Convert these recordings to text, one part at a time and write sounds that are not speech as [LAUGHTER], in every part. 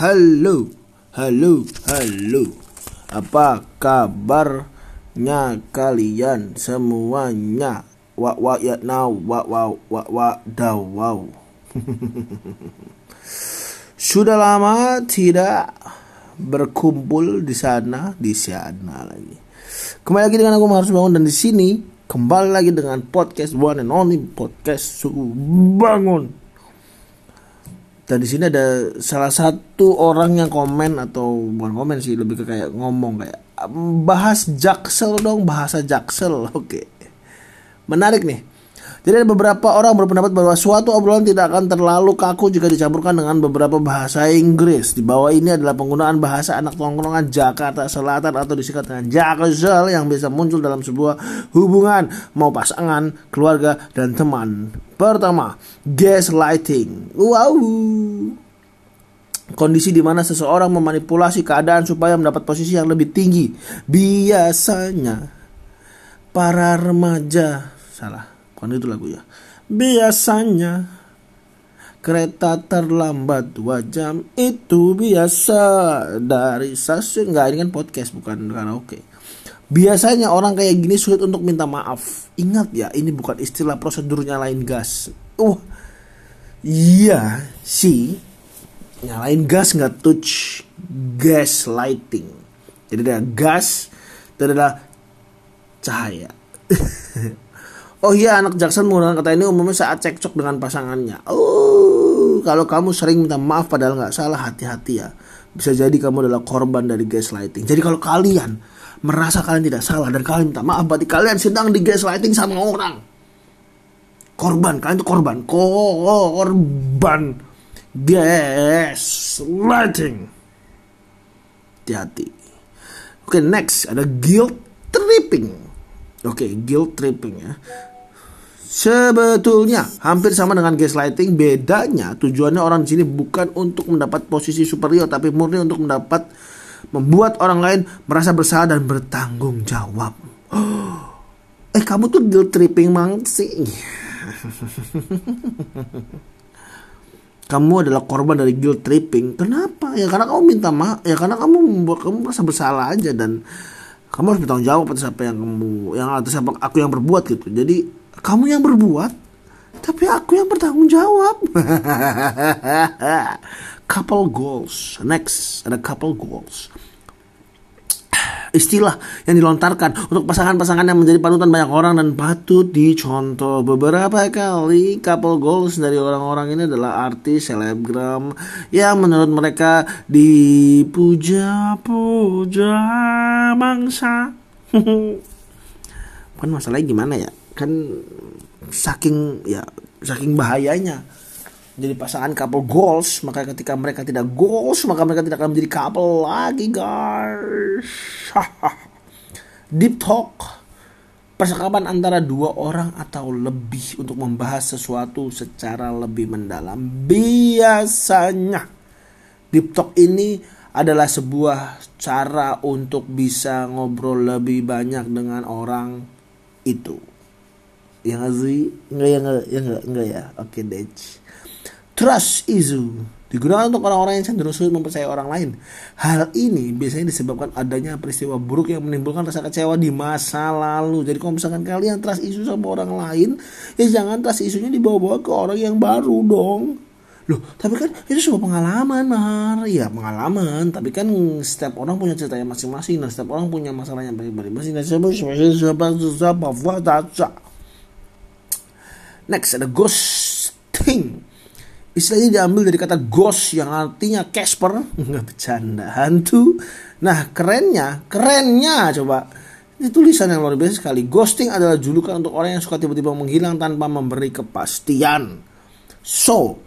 Halo, halo, halo. Apa kabarnya kalian semuanya? Wa wa ya now wa wa wa wa daw wow. [LAUGHS] Sudah lama tidak berkumpul di sana, di sana lagi. Kembali lagi dengan aku harus bangun dan di sini kembali lagi dengan podcast one and only podcast bangun dan di sini ada salah satu orang yang komen atau bukan komen sih lebih ke kayak ngomong kayak bahas jaksel dong bahasa jaksel. [LAUGHS] Oke. Menarik nih jadi ada beberapa orang berpendapat bahwa suatu obrolan tidak akan terlalu kaku jika dicampurkan dengan beberapa bahasa Inggris. Di bawah ini adalah penggunaan bahasa anak tongkrongan Jakarta Selatan atau disingkat dengan Jaksel yang bisa muncul dalam sebuah hubungan mau pasangan, keluarga, dan teman. Pertama, gaslighting. Wow. Kondisi di mana seseorang memanipulasi keadaan supaya mendapat posisi yang lebih tinggi. Biasanya para remaja salah Bukan itu lagunya. Biasanya kereta terlambat dua jam itu biasa dari stasiun nggak ini kan podcast bukan karaoke. Biasanya orang kayak gini sulit untuk minta maaf. Ingat ya, ini bukan istilah prosedurnya lain gas. Uh, iya sih. Nyalain gas nggak touch gas lighting. Jadi ada gas, dan ada cahaya. [LAUGHS] Oh iya anak Jackson menggunakan kata ini umumnya saat cekcok dengan pasangannya. Oh kalau kamu sering minta maaf padahal nggak salah hati-hati ya. Bisa jadi kamu adalah korban dari gaslighting. Jadi kalau kalian merasa kalian tidak salah dan kalian minta maaf berarti kalian sedang di gaslighting sama orang. Korban, kalian itu korban. Korban gaslighting. Hati-hati. Oke, next ada guilt tripping. Oke, guilt tripping ya. Sebetulnya hampir sama dengan gaslighting, bedanya tujuannya orang di sini bukan untuk mendapat posisi superior tapi murni untuk mendapat membuat orang lain merasa bersalah dan bertanggung jawab. [GASPS] eh kamu tuh guilt tripping banget sih. [LAUGHS] kamu adalah korban dari guilt tripping. Kenapa? Ya karena kamu minta maaf. Ya karena kamu membuat kamu merasa bersalah aja dan kamu harus bertanggung jawab atas apa yang kamu yang atas apa aku yang berbuat gitu. Jadi kamu yang berbuat, tapi aku yang bertanggung jawab. [LAUGHS] couple goals. Next, ada couple goals. Istilah yang dilontarkan untuk pasangan-pasangan yang menjadi panutan banyak orang dan patut dicontoh. Beberapa kali couple goals dari orang-orang ini adalah artis, selebgram yang menurut mereka dipuja-puja mangsa. [LAUGHS] Kan masalahnya gimana ya? Kan saking ya saking bahayanya. Jadi pasangan couple goals maka ketika mereka tidak goals maka mereka tidak akan menjadi couple lagi guys. [LAUGHS] Deep talk. Percakapan antara dua orang atau lebih untuk membahas sesuatu secara lebih mendalam. Biasanya deep talk ini adalah sebuah cara untuk bisa ngobrol lebih banyak dengan orang itu Ya nggak sih? Nggak ya nggak ya nggak nggak ya. Oke okay, deh. Trust issue digunakan untuk orang-orang yang cenderung sulit mempercayai orang lain. Hal ini biasanya disebabkan adanya peristiwa buruk yang menimbulkan rasa kecewa di masa lalu. Jadi kalau misalkan kalian trust isu sama orang lain, ya jangan trust isunya dibawa-bawa ke orang yang baru dong. Loh, tapi kan itu sebuah pengalaman, Mar. Ya, pengalaman. Tapi kan setiap orang punya ceritanya masing-masing. Dan setiap orang punya masalahnya masing-masing. Dan siapa, siapa, siapa, siapa, siapa, Next ada ghosting. Istilah ini diambil dari kata ghost yang artinya Casper, [LAUGHS] nggak bercanda, hantu. Nah kerennya, kerennya coba. Ini tulisan yang luar biasa sekali. Ghosting adalah julukan untuk orang yang suka tiba-tiba menghilang tanpa memberi kepastian. So,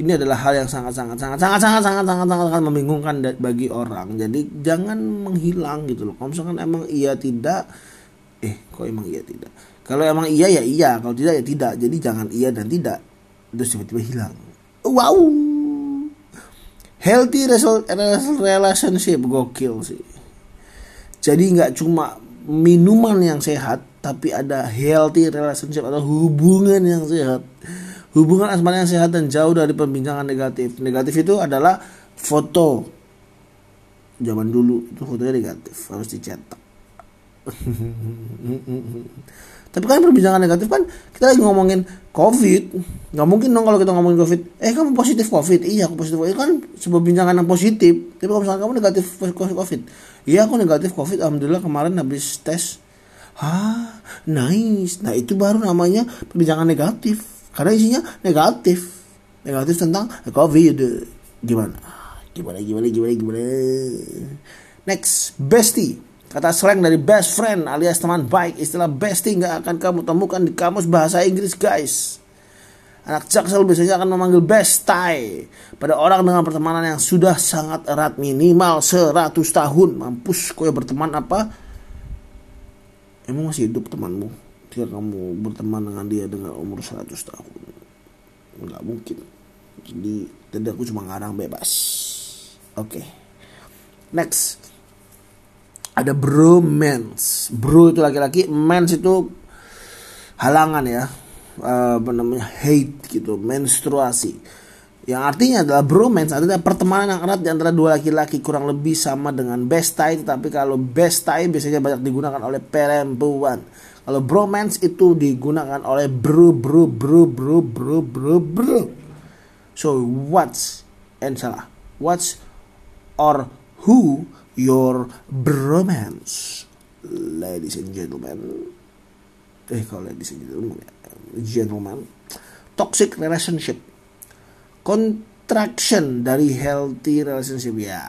ini adalah hal yang sangat sangat sangat sangat sangat sangat sangat sangat, sangat membingungkan bagi orang. Jadi jangan menghilang gitu loh. Kalau misalkan emang iya tidak, kok emang iya? Tidak. Kalau emang iya ya iya. Kalau tidak ya tidak. Jadi jangan iya dan tidak. Terus tiba-tiba hilang. Wow. Healthy relationship. Gokil sih. Jadi nggak cuma minuman yang sehat tapi ada healthy relationship atau hubungan yang sehat. Hubungan asmara yang sehat dan jauh dari perbincangan negatif. Negatif itu adalah foto. Zaman dulu itu fotonya negatif. Harus dicetak [LAUGHS] tapi kan perbincangan negatif kan kita lagi ngomongin covid. Nggak mungkin dong kalau kita ngomongin covid. Eh kamu positif covid? Iya aku positif covid. Kan sebuah bincangan yang positif. Tapi kalau misalnya kamu negatif covid iya aku negatif covid. Alhamdulillah kemarin habis tes. Ah nice. Nah itu baru namanya perbincangan negatif. Karena isinya negatif. Negatif tentang covid. Gimana? Gimana gimana gimana gimana? Next bestie kata slang dari best friend alias teman baik istilah bestie nggak akan kamu temukan di kamus bahasa Inggris guys Anak jaksel biasanya akan memanggil bestie pada orang dengan pertemanan yang sudah sangat erat minimal 100 tahun. Mampus, kau berteman apa? emang masih hidup temanmu jika kamu berteman dengan dia dengan umur 100 tahun nggak mungkin jadi tadi aku cuma ngarang bebas oke okay. next ada bromance. Bro itu laki-laki mens itu halangan ya. Uh, apa namanya hate gitu menstruasi. Yang artinya adalah bromance adalah pertemanan yang erat di antara dua laki-laki kurang lebih sama dengan best tie tapi kalau best tie biasanya banyak digunakan oleh perempuan. Kalau bromance itu digunakan oleh bro bro bro bro bro bro bro. So what's and salah what's or who your bromance ladies and gentlemen. Eh kalau ladies and gentlemen gentlemen toxic relationship. Contraction dari healthy relationship ya.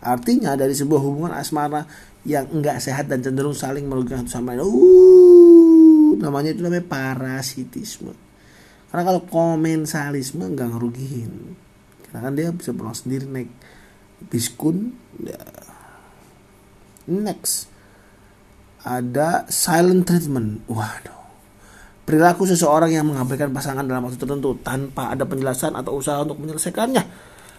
Artinya dari sebuah hubungan asmara yang enggak sehat dan cenderung saling merugikan satu sama lain. Uh, namanya itu namanya parasitisme. Karena kalau komensalisme enggak ngerugiin. Karena kan dia bisa pulang sendiri naik biskun ya. Next ada silent treatment waduh Perilaku seseorang yang mengabaikan pasangan dalam waktu tertentu tanpa ada penjelasan atau usaha untuk menyelesaikannya.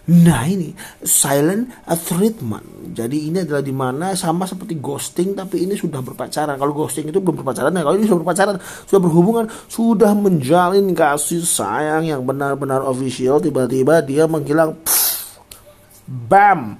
Nah ini silent treatment. Jadi ini adalah di mana sama seperti ghosting tapi ini sudah berpacaran. Kalau ghosting itu belum berpacaran, nah kalau ini sudah berpacaran, sudah berhubungan, sudah menjalin kasih sayang yang benar-benar official. Tiba-tiba dia menghilang, pff, bam,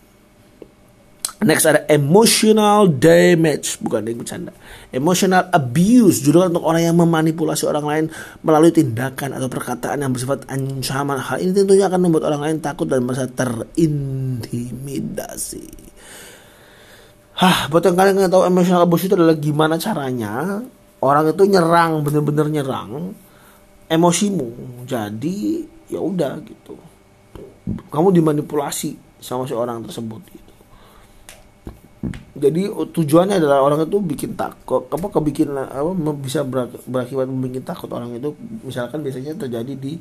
Next ada emotional damage, bukan yang bercanda. Emotional abuse, juga untuk orang yang memanipulasi orang lain melalui tindakan atau perkataan yang bersifat ancaman. Hal ini tentunya akan membuat orang lain takut dan merasa terintimidasi. Hah, buat yang kalian nggak tahu emotional abuse itu adalah gimana caranya orang itu nyerang, bener-bener nyerang emosimu. Jadi ya udah gitu. Kamu dimanipulasi sama si orang tersebut. Gitu jadi tujuannya adalah orang itu bikin takut apa kebikin apa bisa berakibat membuat takut orang itu. Misalkan biasanya terjadi di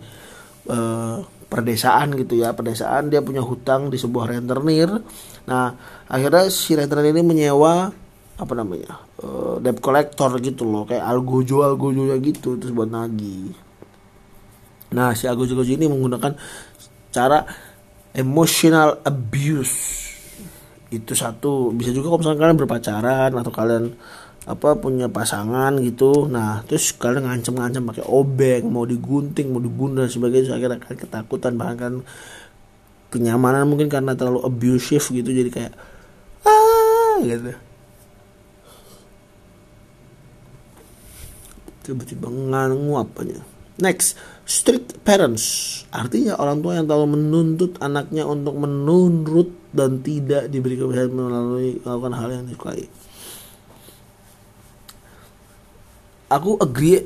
uh, perdesaan gitu ya. Perdesaan dia punya hutang di sebuah rentenir. Nah akhirnya si rentenir ini menyewa apa namanya uh, debt collector gitu loh. Kayak algojo algojo gitu terus buat nagih. Nah si algojo algojo ini menggunakan cara emotional abuse itu satu. Bisa juga kalau misalnya kalian berpacaran atau kalian apa punya pasangan gitu. Nah terus kalian ngancem-ngancem pakai obeng mau digunting mau dibunuh dan sebagainya. Akhirnya kalian ketakutan bahkan kenyamanan mungkin karena terlalu abusive gitu. Jadi kayak ah gitu. Tiba-tiba nguap aja next strict parents. Artinya orang tua yang terlalu menuntut anaknya untuk menurut dan tidak diberi kebiasaan melalui melakukan hal yang disukai. Aku agree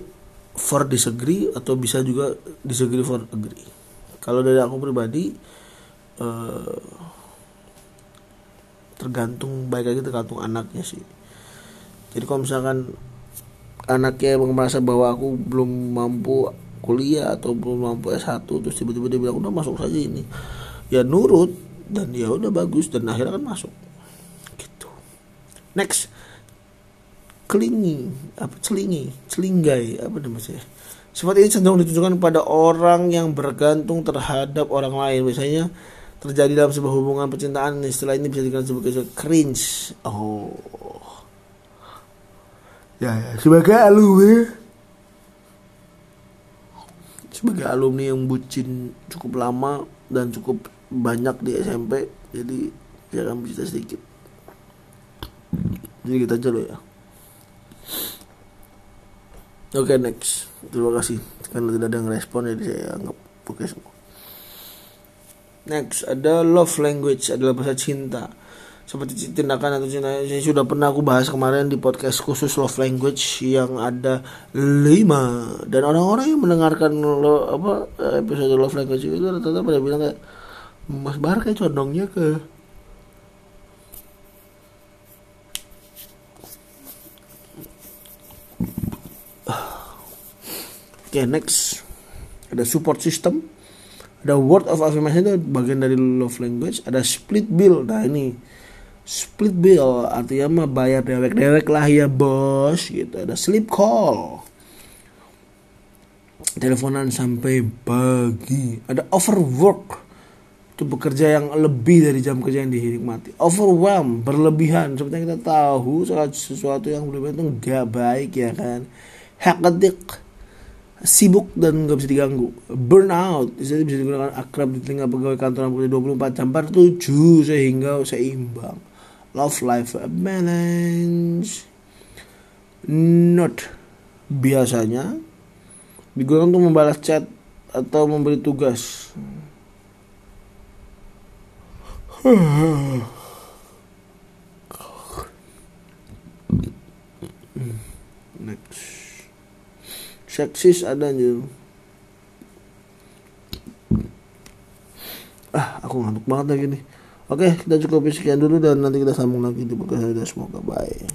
for disagree atau bisa juga disagree for agree. Kalau dari aku pribadi uh, tergantung baik lagi tergantung anaknya sih. Jadi kalau misalkan anaknya merasa bahwa aku belum mampu kuliah atau belum mampu S1 terus tiba-tiba dia bilang udah masuk saja ini ya nurut dan ya udah bagus dan akhirnya kan masuk. Gitu. Next. Kelingi. Apa celingi. Celinggai. Apa namanya sifat ini cenderung ditunjukkan pada orang yang bergantung terhadap orang lain. Misalnya terjadi dalam sebuah hubungan percintaan istilah ini bisa dikatakan sebagai cringe. Oh. Ya, ya. Sebagai alumni. Sebagai alumni yang bucin cukup lama dan cukup banyak di SMP jadi ya bisa sedikit. Jadi kita aja lo ya. Oke okay, next. Terima kasih. Karena tidak ada yang respon jadi saya anggap oke okay semua. Next ada love language adalah bahasa cinta. Seperti tindakan atau cinta yang sudah pernah aku bahas kemarin di podcast khusus love language yang ada lima. Dan orang-orang yang mendengarkan lo apa episode love language itu rata-rata pada bilang kayak Mas Bar kayak condongnya ke Oke okay, next. Ada support system. Ada word of affirmation itu bagian dari love language. Ada split bill. Nah ini. Split bill artinya mah bayar dewek-dewek lah ya bos gitu. Ada sleep call. Teleponan sampai pagi. Ada overwork itu bekerja yang lebih dari jam kerja yang dinikmati overwhelm berlebihan seperti yang kita tahu sesuatu yang berlebihan itu nggak baik ya kan hektik sibuk dan nggak bisa diganggu. Burnout, jadi bisa digunakan akrab di telinga pegawai kantor yang 24 jam per 7 sehingga seimbang. Love life balance. Not biasanya digunakan untuk membalas chat atau memberi tugas. Next. Seksis ada aja ah aku ngantuk banget lagi nih. Oke kita cukup sekian dulu dan nanti kita sambung lagi di podcast semoga baik